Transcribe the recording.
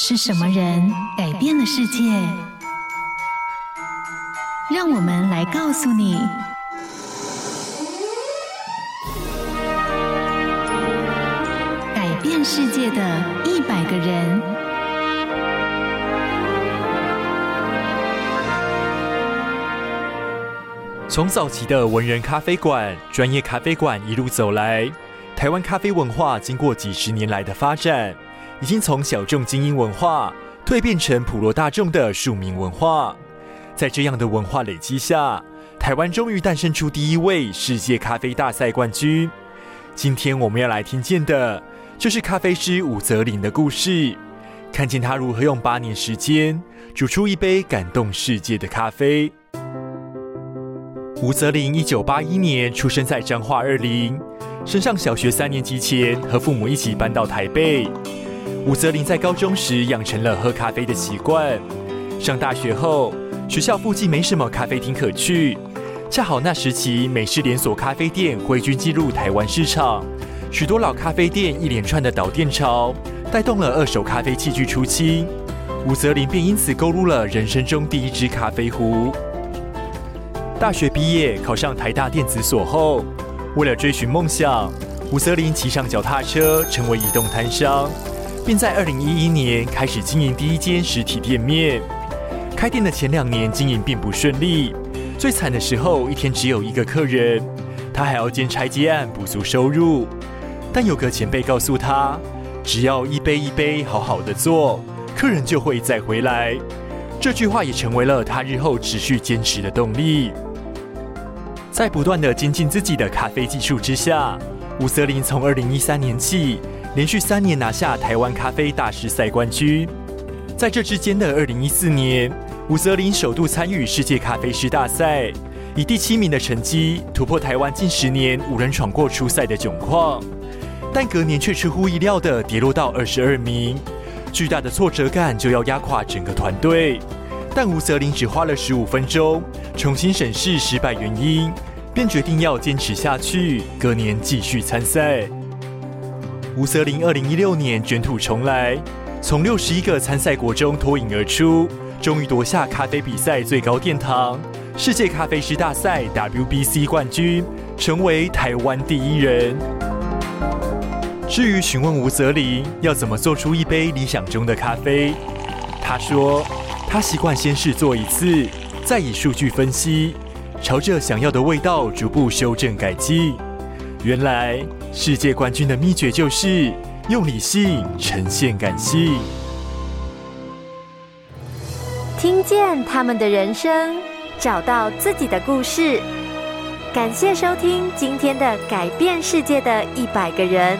是什么人改变了世界？让我们来告诉你：改变世界的一百个人。从早期的文人咖啡馆、专业咖啡馆一路走来，台湾咖啡文化经过几十年来的发展。已经从小众精英文化蜕变成普罗大众的庶民文化，在这样的文化累积下，台湾终于诞生出第一位世界咖啡大赛冠军。今天我们要来听见的，就是咖啡师吴泽霖的故事，看见他如何用八年时间煮出一杯感动世界的咖啡。吴泽霖一九八一年出生在彰化二林，升上小学三年级前，和父母一起搬到台北。吴泽林在高中时养成了喝咖啡的习惯。上大学后，学校附近没什么咖啡厅可去，恰好那时期美式连锁咖啡店挥军进入台湾市场，许多老咖啡店一连串的倒店潮，带动了二手咖啡器具出清。吴泽林便因此购入了人生中第一支咖啡壶。大学毕业，考上台大电子所后，为了追寻梦想，吴泽林骑上脚踏车，成为移动摊商。并在二零一一年开始经营第一间实体店面。开店的前两年经营并不顺利，最惨的时候一天只有一个客人，他还要兼差接案补足收入。但有个前辈告诉他，只要一杯一杯好好的做，客人就会再回来。这句话也成为了他日后持续坚持的动力。在不断的精进自己的咖啡技术之下，吴泽林从二零一三年起，连续三年拿下台湾咖啡大师赛冠军。在这之间的二零一四年，吴泽林首度参与世界咖啡师大赛，以第七名的成绩突破台湾近十年无人闯过初赛的窘况。但隔年却出乎意料的跌落到二十二名，巨大的挫折感就要压垮整个团队。但吴泽林只花了十五分钟，重新审视失败原因，便决定要坚持下去，隔年继续参赛。吴泽林二零一六年卷土重来，从六十一个参赛国中脱颖而出，终于夺下咖啡比赛最高殿堂——世界咖啡师大赛 （WBC） 冠军，成为台湾第一人。至于询问吴泽林要怎么做出一杯理想中的咖啡，他说他习惯先试做一次，再以数据分析，朝着想要的味道逐步修正改进。原来。世界冠军的秘诀就是用理性呈现感性，听见他们的人生，找到自己的故事。感谢收听今天的改变世界的一百个人。